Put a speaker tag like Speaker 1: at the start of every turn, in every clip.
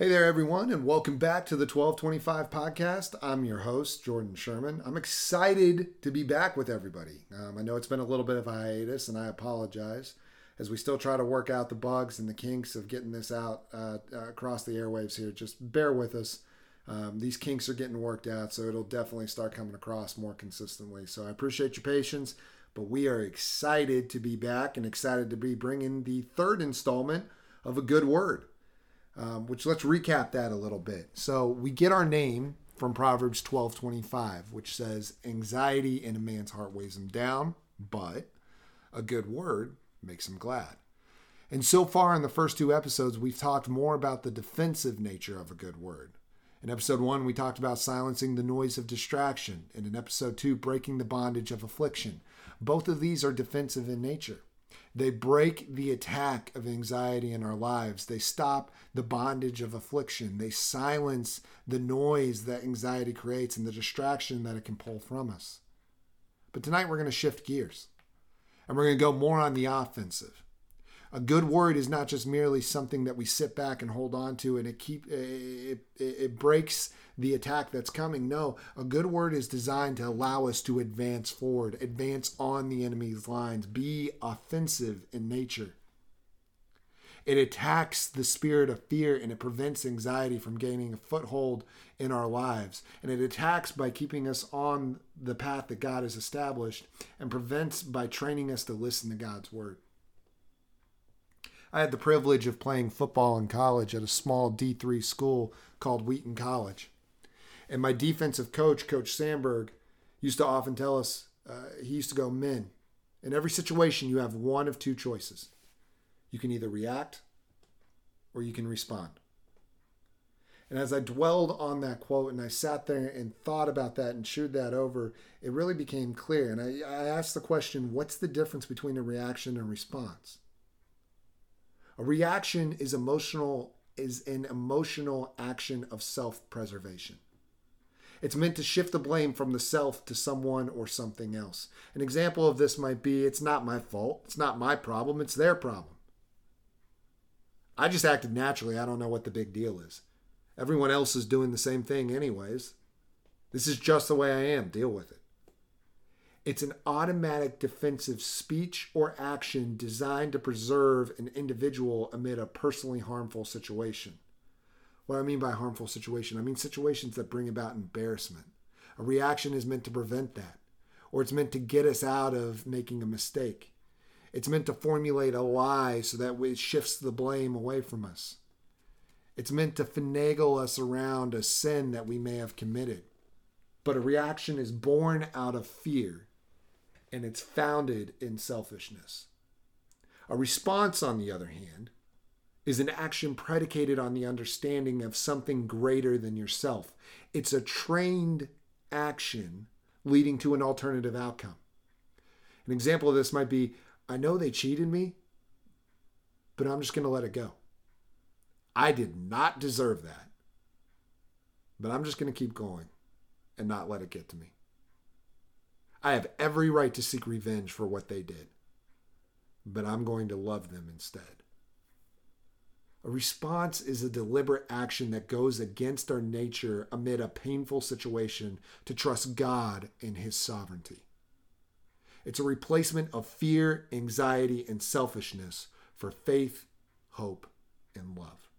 Speaker 1: Hey there, everyone, and welcome back to the 1225 podcast. I'm your host, Jordan Sherman. I'm excited to be back with everybody. Um, I know it's been a little bit of a hiatus, and I apologize as we still try to work out the bugs and the kinks of getting this out uh, uh, across the airwaves here. Just bear with us. Um, these kinks are getting worked out, so it'll definitely start coming across more consistently. So I appreciate your patience, but we are excited to be back and excited to be bringing the third installment of A Good Word um, which let's recap that a little bit. So we get our name from Proverbs 12:25, which says, "Anxiety in a man's heart weighs him down, but a good word makes him glad." And so far in the first two episodes, we've talked more about the defensive nature of a good word. In episode one, we talked about silencing the noise of distraction, and in episode two, breaking the bondage of affliction. Both of these are defensive in nature. They break the attack of anxiety in our lives. They stop the bondage of affliction. They silence the noise that anxiety creates and the distraction that it can pull from us. But tonight we're going to shift gears and we're going to go more on the offensive. A good word is not just merely something that we sit back and hold on to and it keep it, it, it breaks the attack that's coming. No, a good word is designed to allow us to advance forward, advance on the enemy's lines, be offensive in nature. It attacks the spirit of fear and it prevents anxiety from gaining a foothold in our lives. And it attacks by keeping us on the path that God has established and prevents by training us to listen to God's word. I had the privilege of playing football in college at a small D3 school called Wheaton College. And my defensive coach, Coach Sandberg, used to often tell us, uh, he used to go, Men, in every situation, you have one of two choices. You can either react or you can respond. And as I dwelled on that quote and I sat there and thought about that and chewed that over, it really became clear. And I, I asked the question what's the difference between a reaction and response? A reaction is emotional is an emotional action of self-preservation. It's meant to shift the blame from the self to someone or something else. An example of this might be it's not my fault, it's not my problem, it's their problem. I just acted naturally. I don't know what the big deal is. Everyone else is doing the same thing, anyways. This is just the way I am. Deal with it. It's an automatic defensive speech or action designed to preserve an individual amid a personally harmful situation. What I mean by harmful situation, I mean situations that bring about embarrassment. A reaction is meant to prevent that, or it's meant to get us out of making a mistake. It's meant to formulate a lie so that it shifts the blame away from us. It's meant to finagle us around a sin that we may have committed. But a reaction is born out of fear and it's founded in selfishness. A response, on the other hand, is an action predicated on the understanding of something greater than yourself. It's a trained action leading to an alternative outcome. An example of this might be I know they cheated me, but I'm just going to let it go. I did not deserve that, but I'm just going to keep going and not let it get to me. I have every right to seek revenge for what they did, but I'm going to love them instead. A response is a deliberate action that goes against our nature amid a painful situation to trust God in His sovereignty. It's a replacement of fear, anxiety, and selfishness for faith, hope, and love.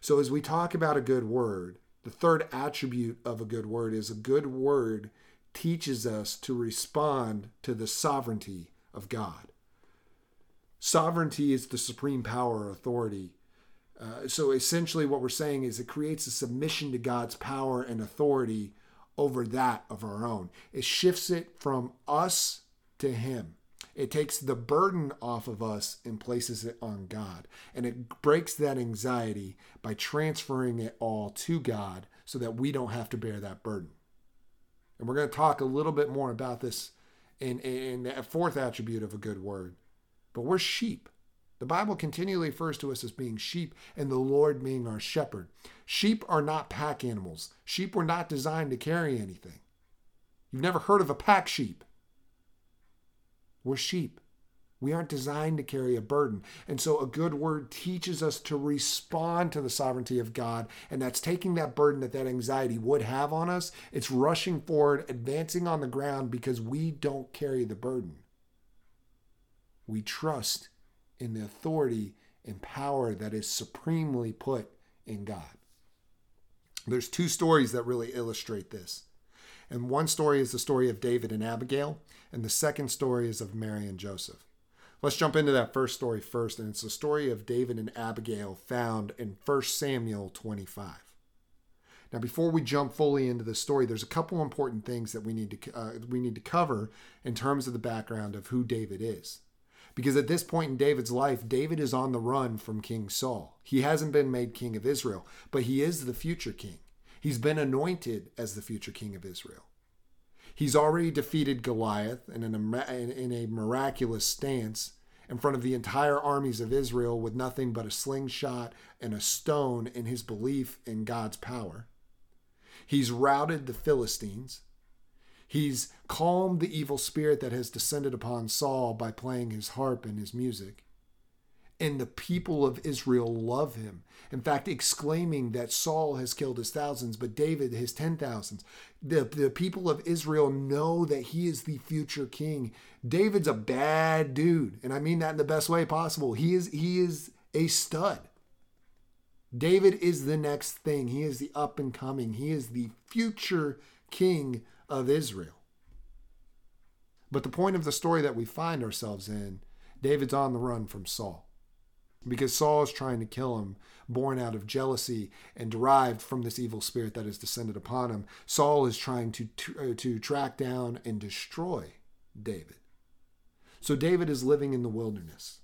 Speaker 1: So, as we talk about a good word, the third attribute of a good word is a good word teaches us to respond to the sovereignty of God. Sovereignty is the supreme power or authority. Uh, so essentially, what we're saying is it creates a submission to God's power and authority over that of our own. It shifts it from us to Him. It takes the burden off of us and places it on God. And it breaks that anxiety by transferring it all to God so that we don't have to bear that burden. And we're going to talk a little bit more about this in, in the fourth attribute of a good word but we're sheep. The Bible continually refers to us as being sheep and the Lord being our shepherd. Sheep are not pack animals. Sheep were not designed to carry anything. You've never heard of a pack sheep. We're sheep. We aren't designed to carry a burden. And so a good word teaches us to respond to the sovereignty of God. And that's taking that burden that that anxiety would have on us. It's rushing forward, advancing on the ground because we don't carry the burden. We trust in the authority and power that is supremely put in God. There's two stories that really illustrate this. And one story is the story of David and Abigail, and the second story is of Mary and Joseph. Let's jump into that first story first, and it's the story of David and Abigail found in 1 Samuel 25. Now, before we jump fully into the story, there's a couple important things that we need to uh, we need to cover in terms of the background of who David is. Because at this point in David's life, David is on the run from King Saul. He hasn't been made king of Israel, but he is the future king. He's been anointed as the future king of Israel. He's already defeated Goliath in, an, in a miraculous stance in front of the entire armies of Israel with nothing but a slingshot and a stone in his belief in God's power. He's routed the Philistines. He's calmed the evil spirit that has descended upon Saul by playing his harp and his music. And the people of Israel love him. In fact, exclaiming that Saul has killed his thousands, but David his ten thousands. The, the people of Israel know that he is the future king. David's a bad dude, and I mean that in the best way possible. He is he is a stud. David is the next thing. He is the up and coming. He is the future king of Israel. But the point of the story that we find ourselves in, David's on the run from Saul. Because Saul is trying to kill him, born out of jealousy and derived from this evil spirit that has descended upon him. Saul is trying to, to, uh, to track down and destroy David. So David is living in the wilderness.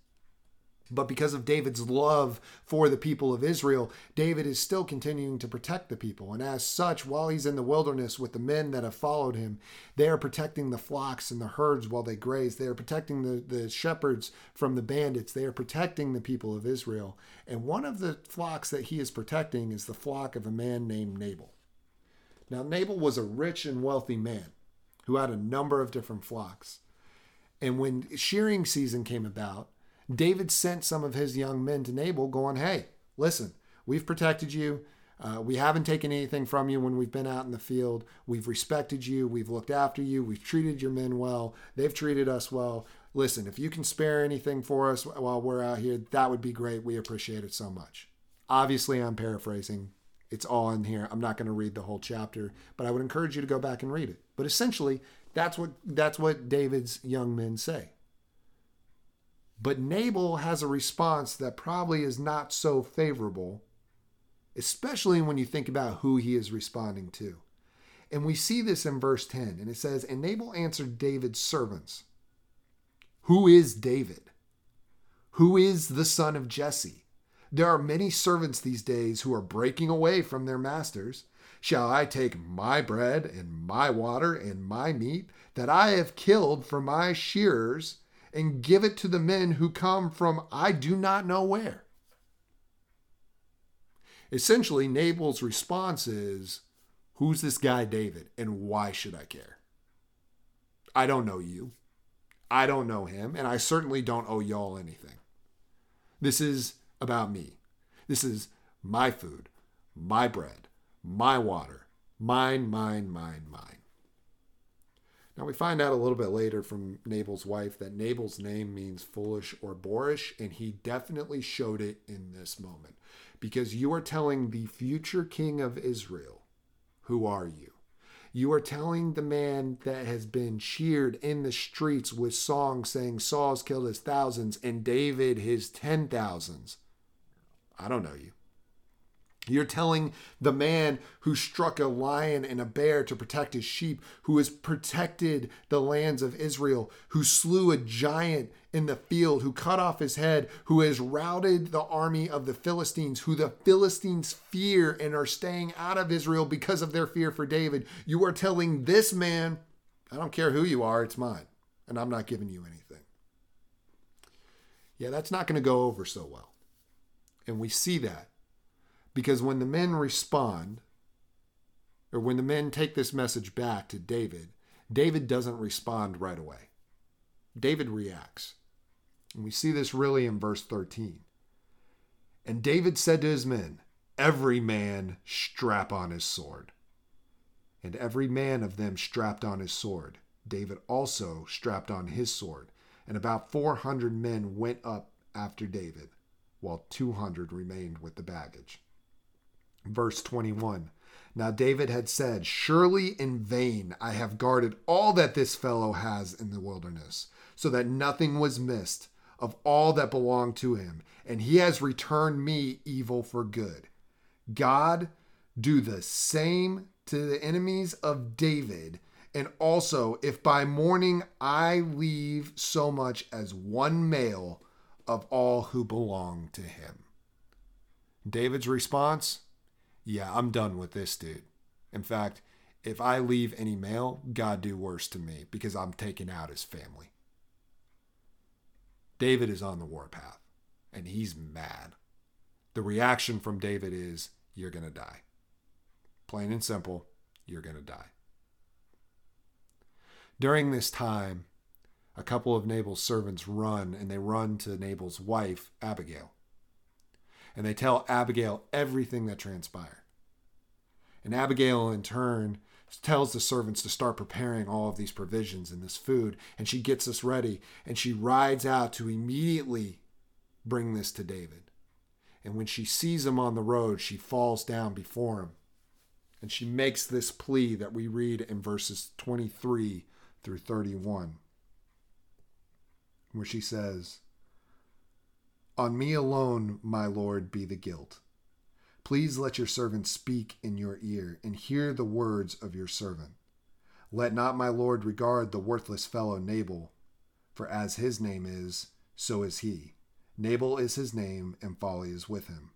Speaker 1: But because of David's love for the people of Israel, David is still continuing to protect the people. And as such, while he's in the wilderness with the men that have followed him, they are protecting the flocks and the herds while they graze. They are protecting the, the shepherds from the bandits. They are protecting the people of Israel. And one of the flocks that he is protecting is the flock of a man named Nabal. Now, Nabal was a rich and wealthy man who had a number of different flocks. And when shearing season came about, David sent some of his young men to Nabal, going, Hey, listen, we've protected you. Uh, we haven't taken anything from you when we've been out in the field. We've respected you. We've looked after you. We've treated your men well. They've treated us well. Listen, if you can spare anything for us while we're out here, that would be great. We appreciate it so much. Obviously, I'm paraphrasing. It's all in here. I'm not going to read the whole chapter, but I would encourage you to go back and read it. But essentially, that's what that's what David's young men say. But Nabal has a response that probably is not so favorable, especially when you think about who he is responding to. And we see this in verse 10, and it says, And Nabal answered David's servants, Who is David? Who is the son of Jesse? There are many servants these days who are breaking away from their masters. Shall I take my bread and my water and my meat that I have killed for my shearers and give it to the men who come from I do not know where. Essentially, Nabal's response is Who's this guy, David, and why should I care? I don't know you. I don't know him, and I certainly don't owe y'all anything. This is about me. This is my food, my bread, my water, mine, mine, mine, mine. Now we find out a little bit later from Nabal's wife that Nabal's name means foolish or boorish, and he definitely showed it in this moment. Because you are telling the future king of Israel, who are you? You are telling the man that has been cheered in the streets with songs saying Saul's killed his thousands and David his ten thousands. I don't know you. You're telling the man who struck a lion and a bear to protect his sheep, who has protected the lands of Israel, who slew a giant in the field, who cut off his head, who has routed the army of the Philistines, who the Philistines fear and are staying out of Israel because of their fear for David. You are telling this man, I don't care who you are, it's mine, and I'm not giving you anything. Yeah, that's not going to go over so well. And we see that because when the men respond, or when the men take this message back to David, David doesn't respond right away. David reacts. And we see this really in verse 13. And David said to his men, Every man strap on his sword. And every man of them strapped on his sword. David also strapped on his sword. And about 400 men went up after David, while 200 remained with the baggage. Verse 21 Now David had said, Surely in vain I have guarded all that this fellow has in the wilderness, so that nothing was missed of all that belonged to him, and he has returned me evil for good. God do the same to the enemies of David. And also, if by morning I leave so much as one male of all who belong to him. David's response Yeah, I'm done with this dude. In fact, if I leave any male, God do worse to me because I'm taking out his family. David is on the warpath and he's mad. The reaction from David is, You're going to die. Plain and simple, you're going to die. During this time, a couple of Nabal's servants run and they run to Nabal's wife, Abigail. And they tell Abigail everything that transpired. And Abigail, in turn, tells the servants to start preparing all of these provisions and this food. And she gets us ready and she rides out to immediately bring this to David. And when she sees him on the road, she falls down before him. And she makes this plea that we read in verses 23 through 31, where she says, On me alone, my Lord, be the guilt. Please let your servant speak in your ear and hear the words of your servant. Let not my Lord regard the worthless fellow Nabal, for as his name is, so is he. Nabal is his name, and folly is with him.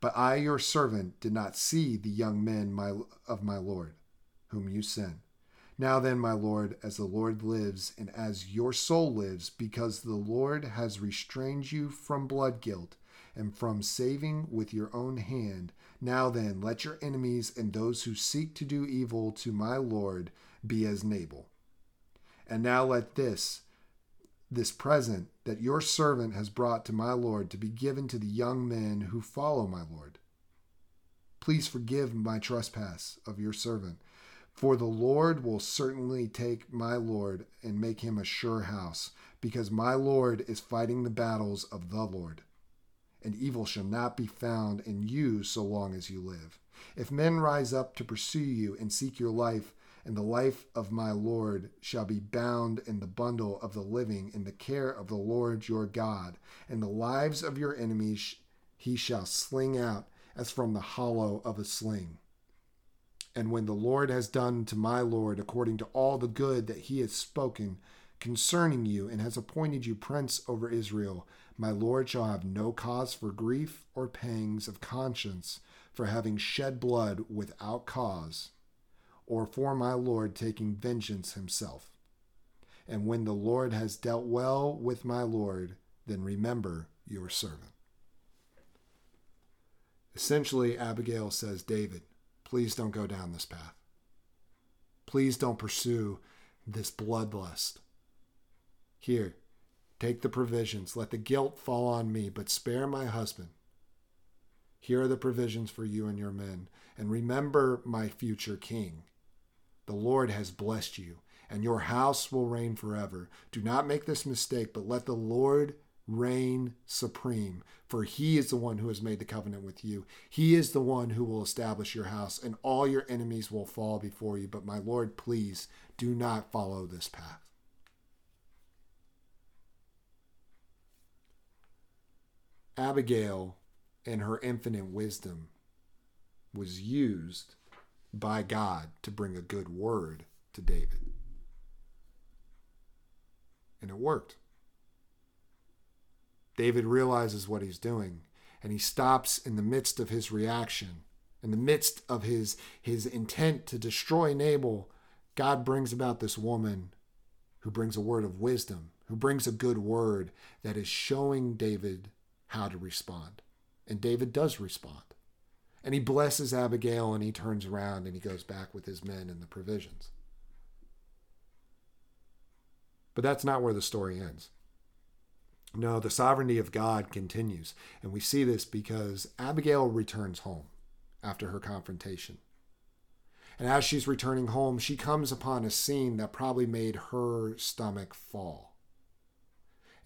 Speaker 1: But I, your servant, did not see the young men my, of my Lord, whom you sent. Now then, my Lord, as the Lord lives, and as your soul lives, because the Lord has restrained you from blood guilt and from saving with your own hand, now then, let your enemies and those who seek to do evil to my Lord be as Nabal. And now let this, this present that your servant has brought to my Lord to be given to the young men who follow my Lord. Please forgive my trespass of your servant, for the Lord will certainly take my Lord and make him a sure house, because my Lord is fighting the battles of the Lord. And evil shall not be found in you so long as you live. If men rise up to pursue you and seek your life, and the life of my Lord shall be bound in the bundle of the living in the care of the Lord your God, and the lives of your enemies he shall sling out as from the hollow of a sling. And when the Lord has done to my Lord according to all the good that he has spoken concerning you, and has appointed you prince over Israel, my Lord shall have no cause for grief or pangs of conscience for having shed blood without cause or for my Lord taking vengeance himself. And when the Lord has dealt well with my Lord, then remember your servant. Essentially, Abigail says, David, please don't go down this path. Please don't pursue this bloodlust. Here, take the provisions. Let the guilt fall on me, but spare my husband. Here are the provisions for you and your men. And remember my future king. The Lord has blessed you, and your house will reign forever. Do not make this mistake, but let the Lord reign supreme, for he is the one who has made the covenant with you. He is the one who will establish your house, and all your enemies will fall before you. But my Lord, please do not follow this path. Abigail, in her infinite wisdom, was used by God to bring a good word to David. And it worked. David realizes what he's doing and he stops in the midst of his reaction, in the midst of his, his intent to destroy Nabal. God brings about this woman who brings a word of wisdom, who brings a good word that is showing David how to respond. And David does respond. And he blesses Abigail and he turns around and he goes back with his men and the provisions. But that's not where the story ends. No, the sovereignty of God continues. And we see this because Abigail returns home after her confrontation. And as she's returning home, she comes upon a scene that probably made her stomach fall.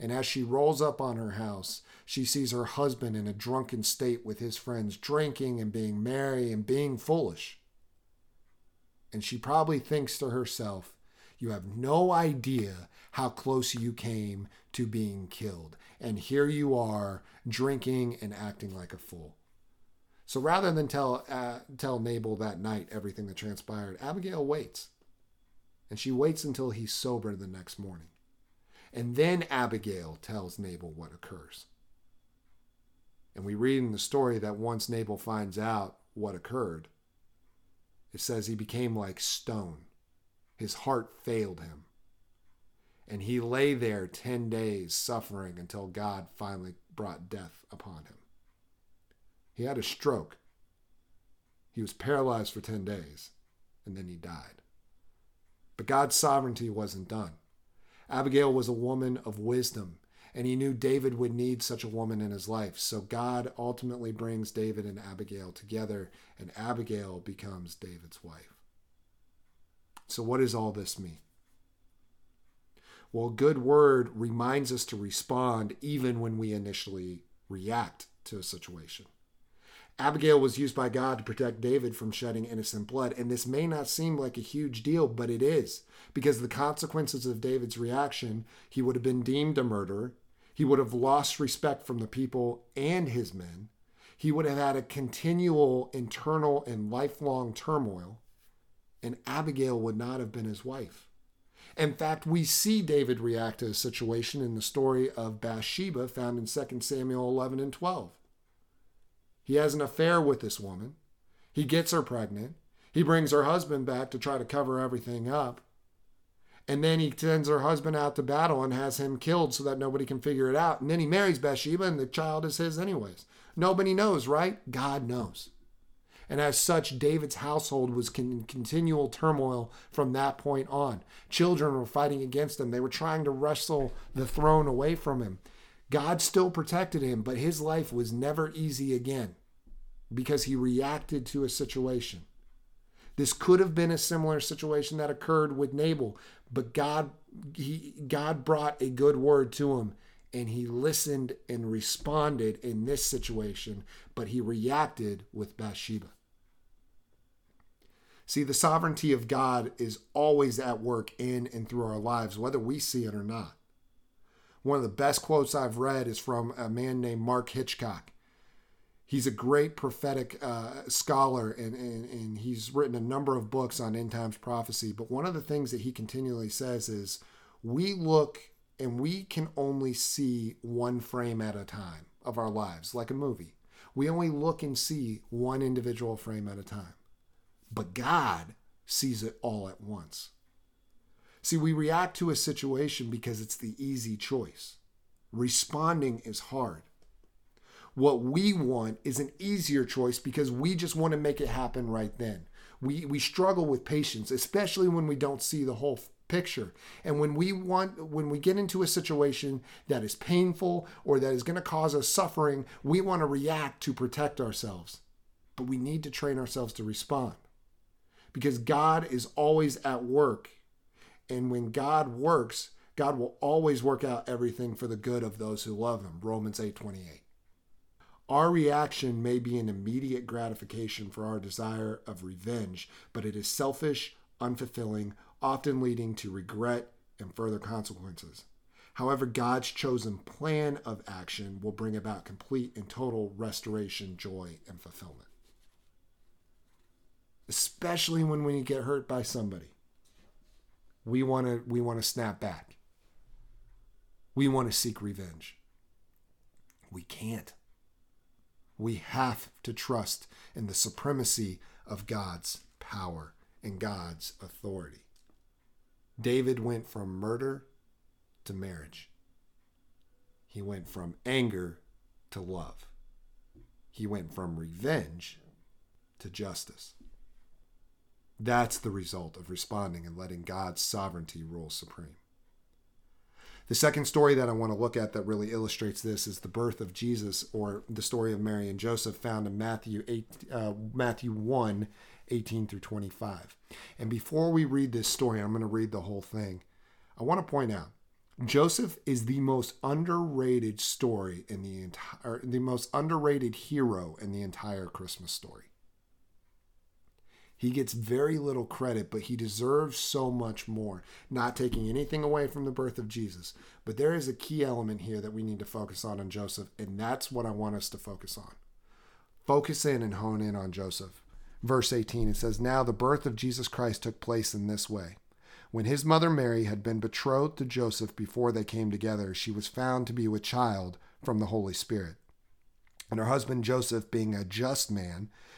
Speaker 1: And as she rolls up on her house, she sees her husband in a drunken state with his friends, drinking and being merry and being foolish. And she probably thinks to herself, You have no idea how close you came to being killed. And here you are drinking and acting like a fool. So rather than tell uh, tell Nabal that night everything that transpired, Abigail waits. And she waits until he's sober the next morning. And then Abigail tells Nabal what occurs. And we read in the story that once Nabal finds out what occurred, it says he became like stone. His heart failed him. And he lay there 10 days suffering until God finally brought death upon him. He had a stroke. He was paralyzed for 10 days, and then he died. But God's sovereignty wasn't done. Abigail was a woman of wisdom, and he knew David would need such a woman in his life. So God ultimately brings David and Abigail together, and Abigail becomes David's wife. So, what does all this mean? Well, good word reminds us to respond even when we initially react to a situation. Abigail was used by God to protect David from shedding innocent blood. And this may not seem like a huge deal, but it is. Because the consequences of David's reaction, he would have been deemed a murderer. He would have lost respect from the people and his men. He would have had a continual internal and lifelong turmoil. And Abigail would not have been his wife. In fact, we see David react to a situation in the story of Bathsheba found in 2 Samuel 11 and 12. He has an affair with this woman. He gets her pregnant. He brings her husband back to try to cover everything up. And then he sends her husband out to battle and has him killed so that nobody can figure it out. And then he marries Bathsheba and the child is his anyways. Nobody knows, right? God knows. And as such, David's household was in continual turmoil from that point on. Children were fighting against him. They were trying to wrestle the throne away from him. God still protected him, but his life was never easy again because he reacted to a situation. This could have been a similar situation that occurred with Nabal, but God he God brought a good word to him and he listened and responded in this situation, but he reacted with Bathsheba. See, the sovereignty of God is always at work in and through our lives, whether we see it or not. One of the best quotes I've read is from a man named Mark Hitchcock. He's a great prophetic uh, scholar and, and, and he's written a number of books on end times prophecy. But one of the things that he continually says is we look and we can only see one frame at a time of our lives, like a movie. We only look and see one individual frame at a time. But God sees it all at once. See, we react to a situation because it's the easy choice. Responding is hard. What we want is an easier choice because we just want to make it happen right then. We, we struggle with patience, especially when we don't see the whole picture. And when we want when we get into a situation that is painful or that is going to cause us suffering, we want to react to protect ourselves. But we need to train ourselves to respond. Because God is always at work and when God works, God will always work out everything for the good of those who love him. Romans 8:28. Our reaction may be an immediate gratification for our desire of revenge, but it is selfish, unfulfilling, often leading to regret and further consequences. However, God's chosen plan of action will bring about complete and total restoration, joy, and fulfillment. Especially when, you get hurt by somebody we want to we want to snap back. We want to seek revenge. We can't. We have to trust in the supremacy of God's power and God's authority. David went from murder to marriage. He went from anger to love. He went from revenge to justice. That's the result of responding and letting God's sovereignty rule supreme. The second story that I want to look at that really illustrates this is the birth of Jesus, or the story of Mary and Joseph, found in Matthew eight, uh, Matthew one, 18 through 25. And before we read this story, I'm going to read the whole thing. I want to point out Joseph is the most underrated story in the entire, the most underrated hero in the entire Christmas story. He gets very little credit, but he deserves so much more. Not taking anything away from the birth of Jesus. But there is a key element here that we need to focus on in Joseph, and that's what I want us to focus on. Focus in and hone in on Joseph. Verse 18, it says, Now the birth of Jesus Christ took place in this way. When his mother Mary had been betrothed to Joseph before they came together, she was found to be with child from the Holy Spirit. And her husband Joseph, being a just man,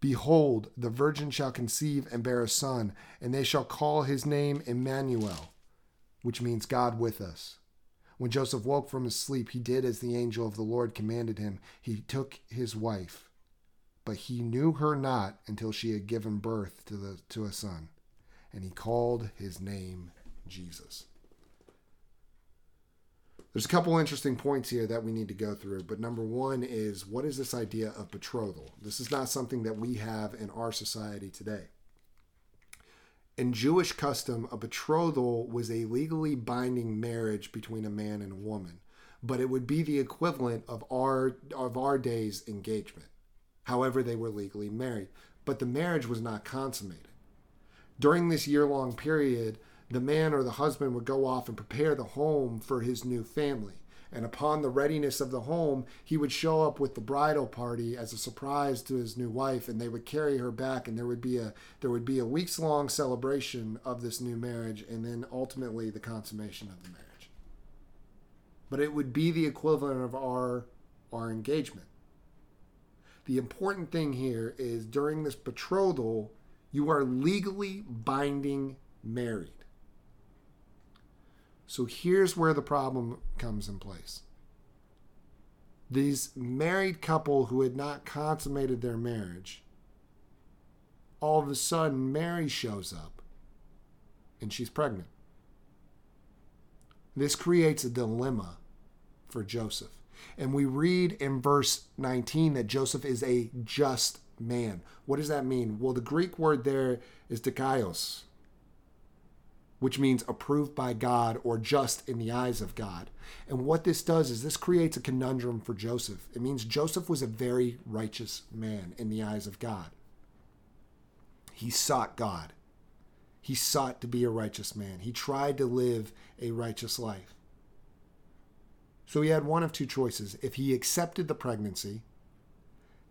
Speaker 1: Behold, the virgin shall conceive and bear a son, and they shall call his name Emmanuel, which means God with us. When Joseph woke from his sleep, he did as the angel of the Lord commanded him. He took his wife, but he knew her not until she had given birth to, the, to a son, and he called his name Jesus. There's a couple interesting points here that we need to go through, but number one is what is this idea of betrothal? This is not something that we have in our society today. In Jewish custom, a betrothal was a legally binding marriage between a man and a woman, but it would be the equivalent of our of our day's engagement. However, they were legally married, but the marriage was not consummated. During this year-long period, the man or the husband would go off and prepare the home for his new family. And upon the readiness of the home, he would show up with the bridal party as a surprise to his new wife, and they would carry her back, and there would be a there would be a weeks long celebration of this new marriage, and then ultimately the consummation of the marriage. But it would be the equivalent of our our engagement. The important thing here is during this betrothal, you are legally binding married. So here's where the problem comes in place. These married couple who had not consummated their marriage, all of a sudden Mary shows up and she's pregnant. This creates a dilemma for Joseph. And we read in verse 19 that Joseph is a just man. What does that mean? Well, the Greek word there is dikaios, which means approved by God or just in the eyes of God. And what this does is this creates a conundrum for Joseph. It means Joseph was a very righteous man in the eyes of God. He sought God. He sought to be a righteous man. He tried to live a righteous life. So he had one of two choices. If he accepted the pregnancy,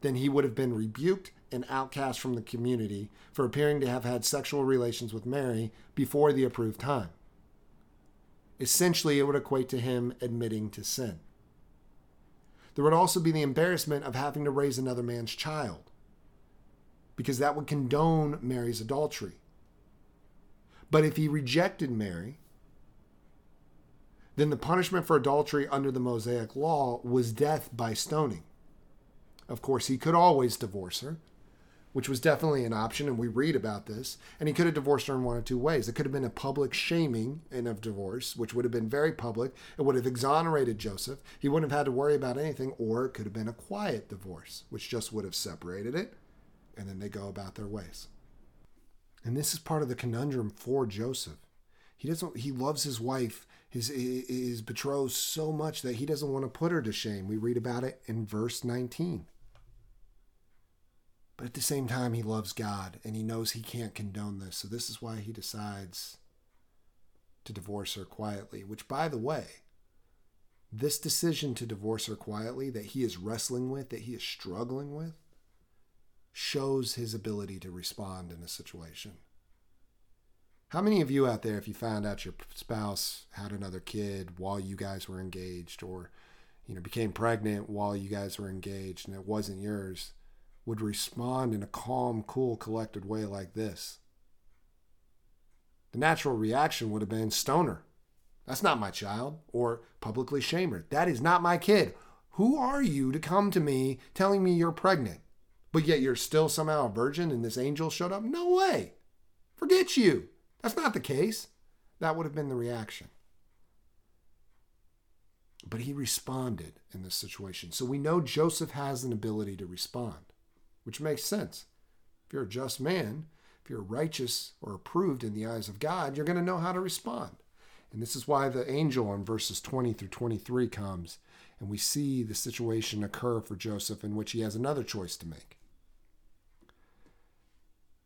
Speaker 1: then he would have been rebuked and outcast from the community for appearing to have had sexual relations with Mary before the approved time. Essentially, it would equate to him admitting to sin. There would also be the embarrassment of having to raise another man's child, because that would condone Mary's adultery. But if he rejected Mary, then the punishment for adultery under the Mosaic law was death by stoning. Of course, he could always divorce her, which was definitely an option, and we read about this. And he could have divorced her in one of two ways. It could have been a public shaming in of divorce, which would have been very public. It would have exonerated Joseph. He wouldn't have had to worry about anything, or it could have been a quiet divorce, which just would have separated it, and then they go about their ways. And this is part of the conundrum for Joseph. He doesn't. He loves his wife, his his betrothed, so much that he doesn't want to put her to shame. We read about it in verse 19. But at the same time, he loves God and he knows he can't condone this. So this is why he decides to divorce her quietly, which, by the way, this decision to divorce her quietly that he is wrestling with, that he is struggling with, shows his ability to respond in a situation. How many of you out there, if you found out your spouse had another kid while you guys were engaged, or you know became pregnant while you guys were engaged and it wasn't yours, would respond in a calm, cool, collected way like this? The natural reaction would have been stoner. That's not my child, or publicly shame her. That is not my kid. Who are you to come to me telling me you're pregnant? But yet you're still somehow a virgin and this angel showed up? No way. Forget you. That's not the case. That would have been the reaction. But he responded in this situation. So we know Joseph has an ability to respond, which makes sense. If you're a just man, if you're righteous or approved in the eyes of God, you're going to know how to respond. And this is why the angel in verses 20 through 23 comes, and we see the situation occur for Joseph in which he has another choice to make.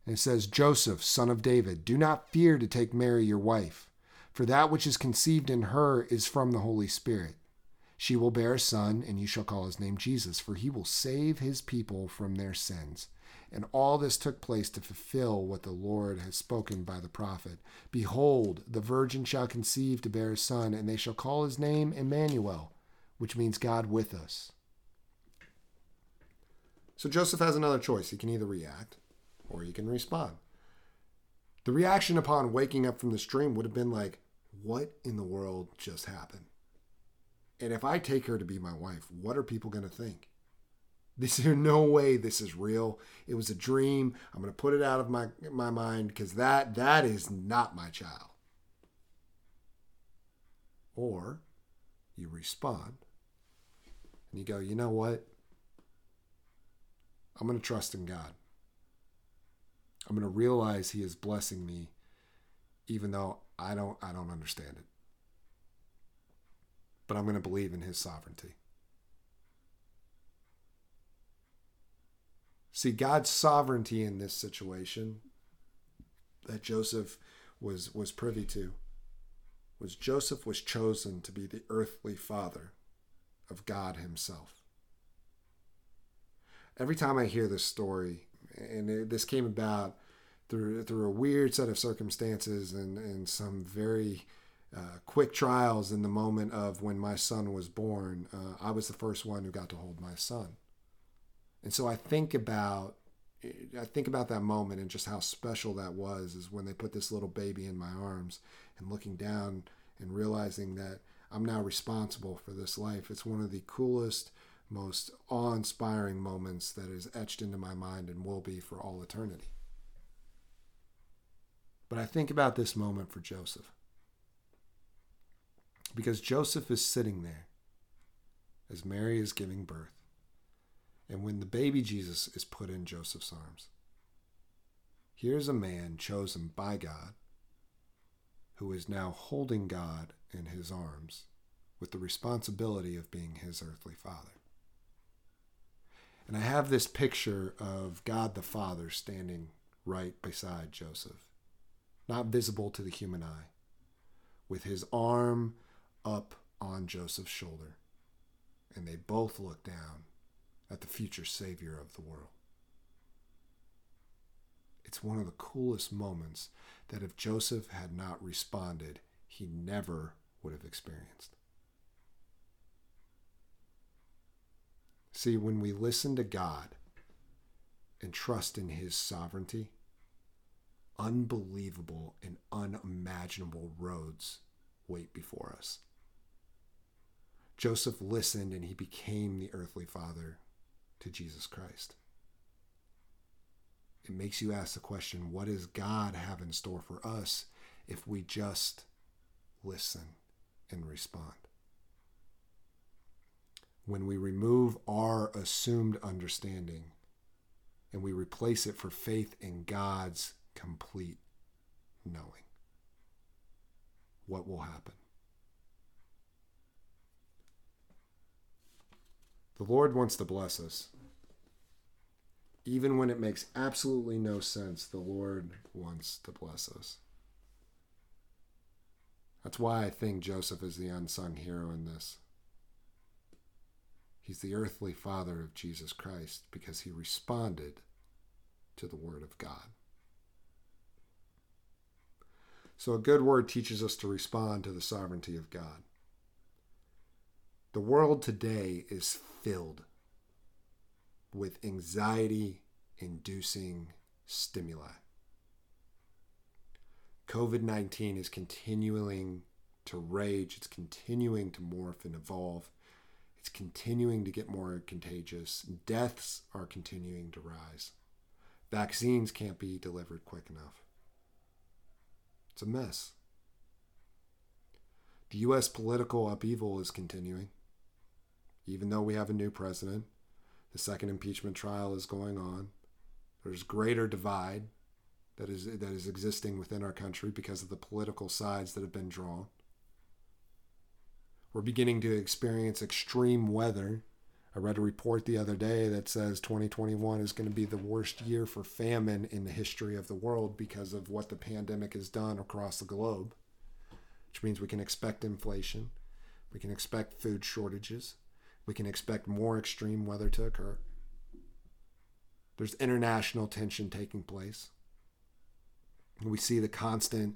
Speaker 1: And it says, Joseph, son of David, do not fear to take Mary your wife, for that which is conceived in her is from the Holy Spirit. She will bear a son, and you shall call his name Jesus, for he will save his people from their sins. And all this took place to fulfill what the Lord has spoken by the prophet. Behold, the virgin shall conceive to bear a son, and they shall call his name Emmanuel, which means God with us. So Joseph has another choice. He can either react or he can respond. The reaction upon waking up from this dream would have been like, What in the world just happened? And if I take her to be my wife, what are people going to think? This is no way this is real. It was a dream. I'm going to put it out of my my mind because that that is not my child. Or you respond and you go, "You know what? I'm going to trust in God. I'm going to realize he is blessing me even though I don't I don't understand it. But I'm going to believe in his sovereignty." See, God's sovereignty in this situation that Joseph was, was privy to was Joseph was chosen to be the earthly father of God himself. Every time I hear this story, and it, this came about through, through a weird set of circumstances and, and some very uh, quick trials in the moment of when my son was born, uh, I was the first one who got to hold my son. And so I think about I think about that moment and just how special that was is when they put this little baby in my arms and looking down and realizing that I'm now responsible for this life. It's one of the coolest, most awe inspiring moments that is etched into my mind and will be for all eternity. But I think about this moment for Joseph. Because Joseph is sitting there as Mary is giving birth and when the baby Jesus is put in Joseph's arms. Here's a man chosen by God who is now holding God in his arms with the responsibility of being his earthly father. And I have this picture of God the Father standing right beside Joseph, not visible to the human eye, with his arm up on Joseph's shoulder. And they both look down at the future Savior of the world. It's one of the coolest moments that if Joseph had not responded, he never would have experienced. See, when we listen to God and trust in His sovereignty, unbelievable and unimaginable roads wait before us. Joseph listened and he became the earthly father to Jesus Christ. It makes you ask the question what does God have in store for us if we just listen and respond? When we remove our assumed understanding and we replace it for faith in God's complete knowing, what will happen? The Lord wants to bless us. Even when it makes absolutely no sense, the Lord wants to bless us. That's why I think Joseph is the unsung hero in this. He's the earthly father of Jesus Christ because he responded to the Word of God. So, a good word teaches us to respond to the sovereignty of God. The world today is filled with anxiety inducing stimuli. COVID 19 is continuing to rage, it's continuing to morph and evolve, it's continuing to get more contagious. Deaths are continuing to rise. Vaccines can't be delivered quick enough. It's a mess. The U.S. political upheaval is continuing. Even though we have a new president, the second impeachment trial is going on. There's greater divide that is that is existing within our country because of the political sides that have been drawn. We're beginning to experience extreme weather. I read a report the other day that says 2021 is going to be the worst year for famine in the history of the world because of what the pandemic has done across the globe, which means we can expect inflation, we can expect food shortages, we can expect more extreme weather to occur. There's international tension taking place. We see the constant,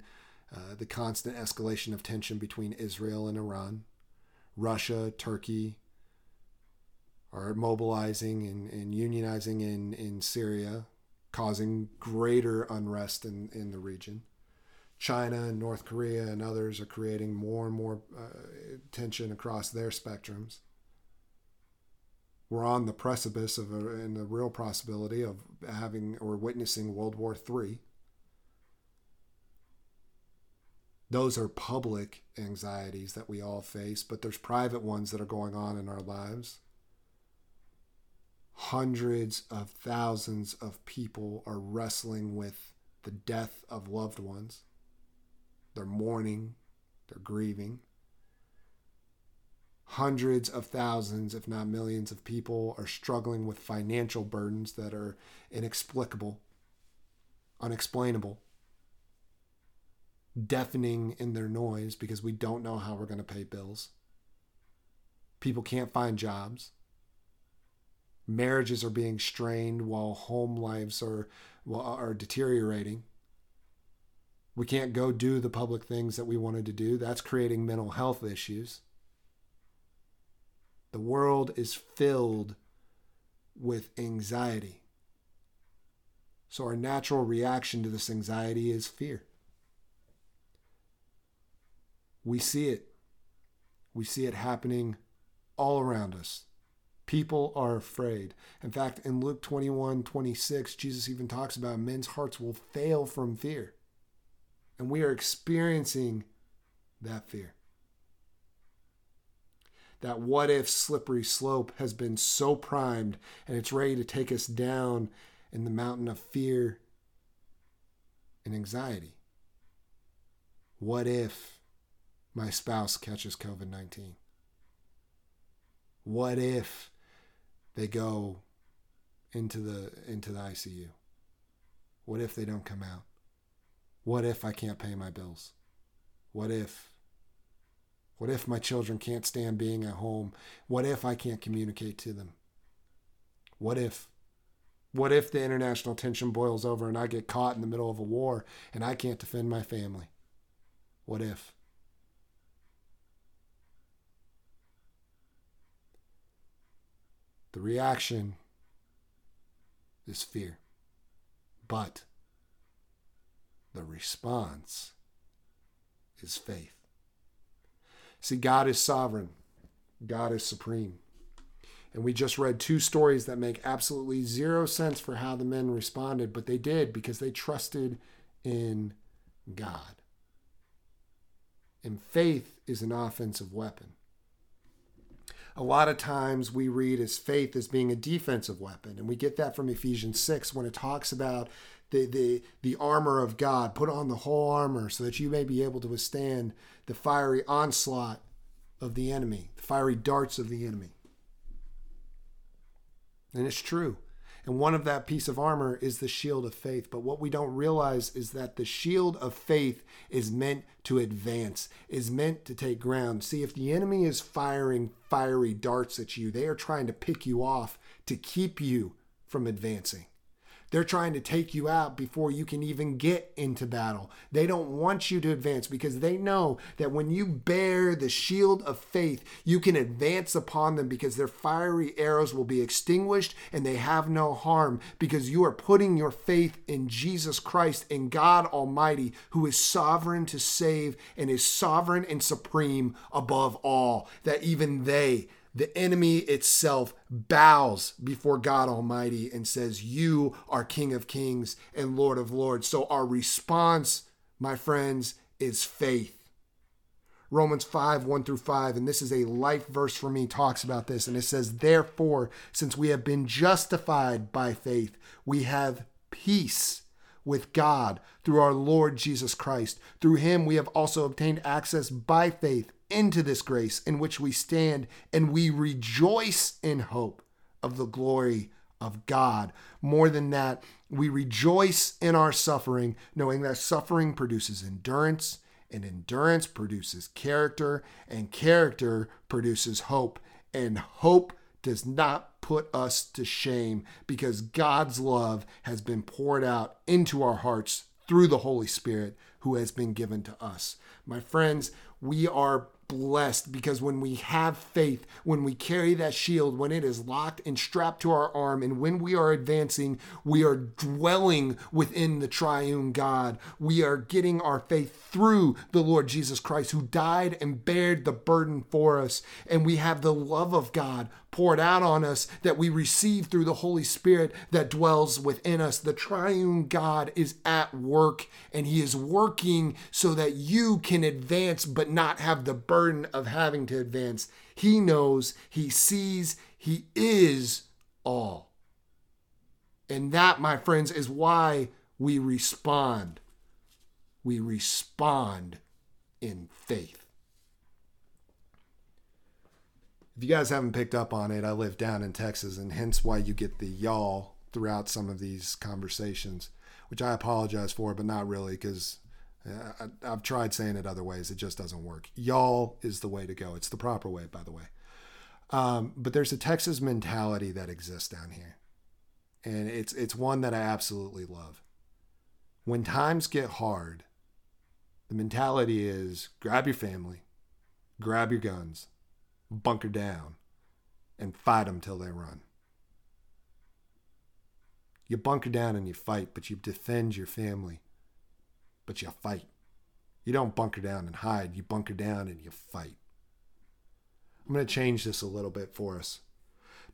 Speaker 1: uh, the constant escalation of tension between Israel and Iran. Russia, Turkey are mobilizing and, and unionizing in, in Syria, causing greater unrest in, in the region. China and North Korea and others are creating more and more uh, tension across their spectrums. We're on the precipice of a, and the real possibility of having or witnessing World War III. Those are public anxieties that we all face, but there's private ones that are going on in our lives. Hundreds of thousands of people are wrestling with the death of loved ones. They're mourning, they're grieving. Hundreds of thousands, if not millions, of people are struggling with financial burdens that are inexplicable, unexplainable deafening in their noise because we don't know how we're going to pay bills. People can't find jobs. Marriages are being strained while home lives are are deteriorating. We can't go do the public things that we wanted to do. That's creating mental health issues. The world is filled with anxiety. So, our natural reaction to this anxiety is fear. We see it. We see it happening all around us. People are afraid. In fact, in Luke 21 26, Jesus even talks about men's hearts will fail from fear. And we are experiencing that fear. That what if slippery slope has been so primed and it's ready to take us down in the mountain of fear and anxiety? What if my spouse catches COVID 19? What if they go into the into the ICU? What if they don't come out? What if I can't pay my bills? What if what if my children can't stand being at home? What if I can't communicate to them? What if what if the international tension boils over and I get caught in the middle of a war and I can't defend my family? What if? The reaction is fear. But the response is faith. See, God is sovereign, God is supreme. And we just read two stories that make absolutely zero sense for how the men responded, but they did because they trusted in God. And faith is an offensive weapon a lot of times we read as faith as being a defensive weapon. And we get that from Ephesians 6 when it talks about the, the, the armor of God. Put on the whole armor so that you may be able to withstand the fiery onslaught of the enemy, the fiery darts of the enemy. And it's true. And one of that piece of armor is the shield of faith. But what we don't realize is that the shield of faith is meant to advance, is meant to take ground. See, if the enemy is firing fiery darts at you, they are trying to pick you off to keep you from advancing. They're trying to take you out before you can even get into battle. They don't want you to advance because they know that when you bear the shield of faith, you can advance upon them because their fiery arrows will be extinguished and they have no harm because you are putting your faith in Jesus Christ and God Almighty, who is sovereign to save and is sovereign and supreme above all. That even they, the enemy itself bows before God Almighty and says, You are King of Kings and Lord of Lords. So our response, my friends, is faith. Romans 5, 1 through 5, and this is a life verse for me, talks about this. And it says, Therefore, since we have been justified by faith, we have peace with God through our Lord Jesus Christ. Through him we have also obtained access by faith into this grace in which we stand, and we rejoice in hope of the glory of God. More than that, we rejoice in our suffering, knowing that suffering produces endurance, and endurance produces character, and character produces hope, and hope does not put us to shame because God's love has been poured out into our hearts through the Holy Spirit who has been given to us. My friends, we are blessed because when we have faith, when we carry that shield, when it is locked and strapped to our arm, and when we are advancing, we are dwelling within the triune God. We are getting our faith through the Lord Jesus Christ, who died and bared the burden for us. And we have the love of God poured out on us that we receive through the Holy Spirit that dwells within us. The triune God is at work and he is working so that you can advance but not have the burden of having to advance. He knows, he sees, he is all. And that, my friends, is why we respond. We respond in faith. If you guys haven't picked up on it, I live down in Texas, and hence why you get the y'all throughout some of these conversations, which I apologize for, but not really because uh, I've tried saying it other ways. It just doesn't work. Y'all is the way to go. It's the proper way, by the way. Um, but there's a Texas mentality that exists down here, and it's it's one that I absolutely love. When times get hard, the mentality is grab your family, grab your guns, bunker down, and fight them till they run. You bunker down and you fight, but you defend your family, but you fight. You don't bunker down and hide, you bunker down and you fight. I'm going to change this a little bit for us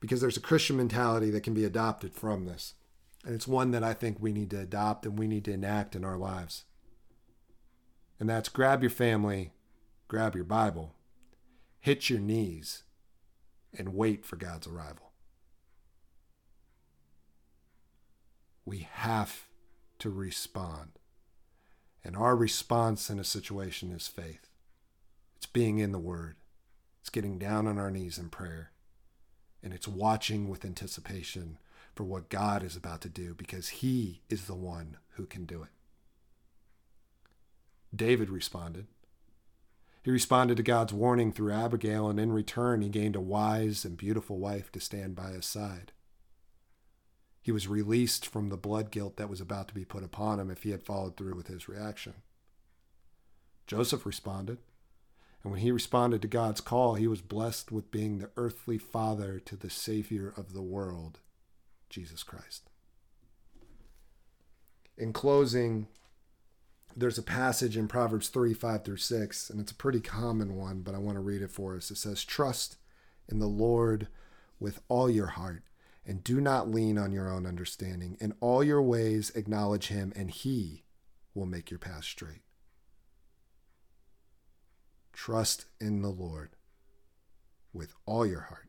Speaker 1: because there's a Christian mentality that can be adopted from this. And it's one that I think we need to adopt and we need to enact in our lives. And that's grab your family, grab your Bible, hit your knees, and wait for God's arrival. We have to respond. And our response in a situation is faith. It's being in the Word, it's getting down on our knees in prayer, and it's watching with anticipation for what God is about to do because He is the one who can do it. David responded. He responded to God's warning through Abigail, and in return, he gained a wise and beautiful wife to stand by his side. He was released from the blood guilt that was about to be put upon him if he had followed through with his reaction. Joseph responded, and when he responded to God's call, he was blessed with being the earthly father to the Savior of the world, Jesus Christ. In closing, there's a passage in Proverbs 3 5 through 6, and it's a pretty common one, but I want to read it for us. It says, Trust in the Lord with all your heart, and do not lean on your own understanding. In all your ways, acknowledge him, and he will make your path straight. Trust in the Lord with all your heart,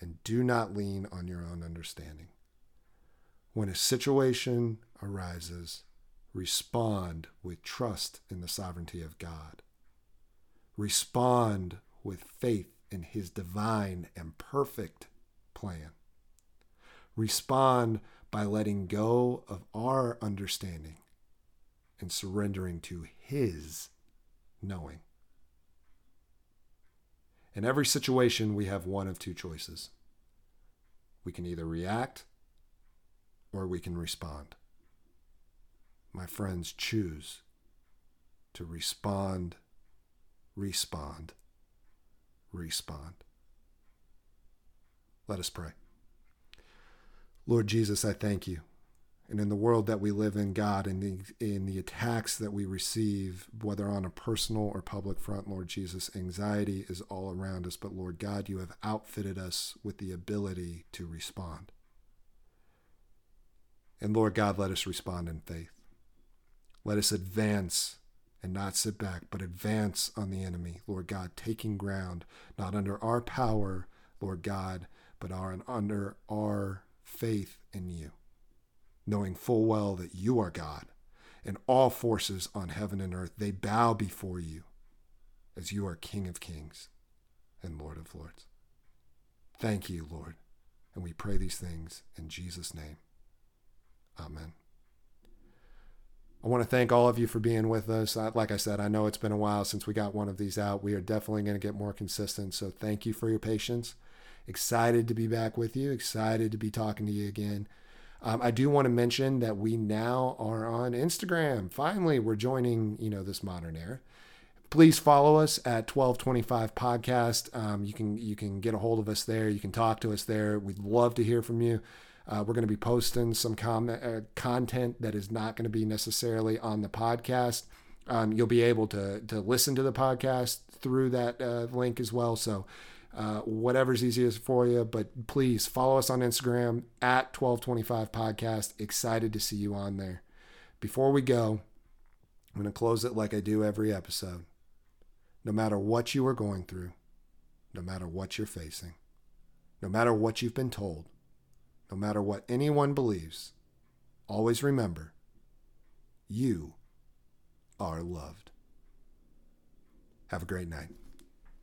Speaker 1: and do not lean on your own understanding. When a situation arises, respond with trust in the sovereignty of God. Respond with faith in his divine and perfect plan. Respond by letting go of our understanding and surrendering to his knowing. In every situation, we have one of two choices. We can either react or we can respond. My friends, choose to respond, respond, respond. Let us pray. Lord Jesus, I thank you. And in the world that we live in, God, in the in the attacks that we receive, whether on a personal or public front, Lord Jesus, anxiety is all around us. But Lord God, you have outfitted us with the ability to respond. And Lord God, let us respond in faith. Let us advance and not sit back, but advance on the enemy, Lord God, taking ground, not under our power, Lord God, but under our faith in you, knowing full well that you are God and all forces on heaven and earth, they bow before you as you are King of kings and Lord of lords. Thank you, Lord. And we pray these things in Jesus' name. Amen. I want to thank all of you for being with us. Like I said, I know it's been a while since we got one of these out. We are definitely going to get more consistent. So thank you for your patience. Excited to be back with you. Excited to be talking to you again. Um, I do want to mention that we now are on Instagram. Finally, we're joining you know this modern era. Please follow us at 1225 podcast. Um, you can you can get a hold of us there. You can talk to us there. We'd love to hear from you. Uh, we're going to be posting some uh, content that is not going to be necessarily on the podcast. Um, you'll be able to to listen to the podcast through that uh, link as well. So uh, whatever's easiest for you, but please follow us on Instagram at 1225 podcast. Excited to see you on there. Before we go, I'm going to close it like I do every episode. No matter what you are going through, no matter what you're facing, no matter what you've been told, no matter what anyone believes, always remember you are loved. Have a great night.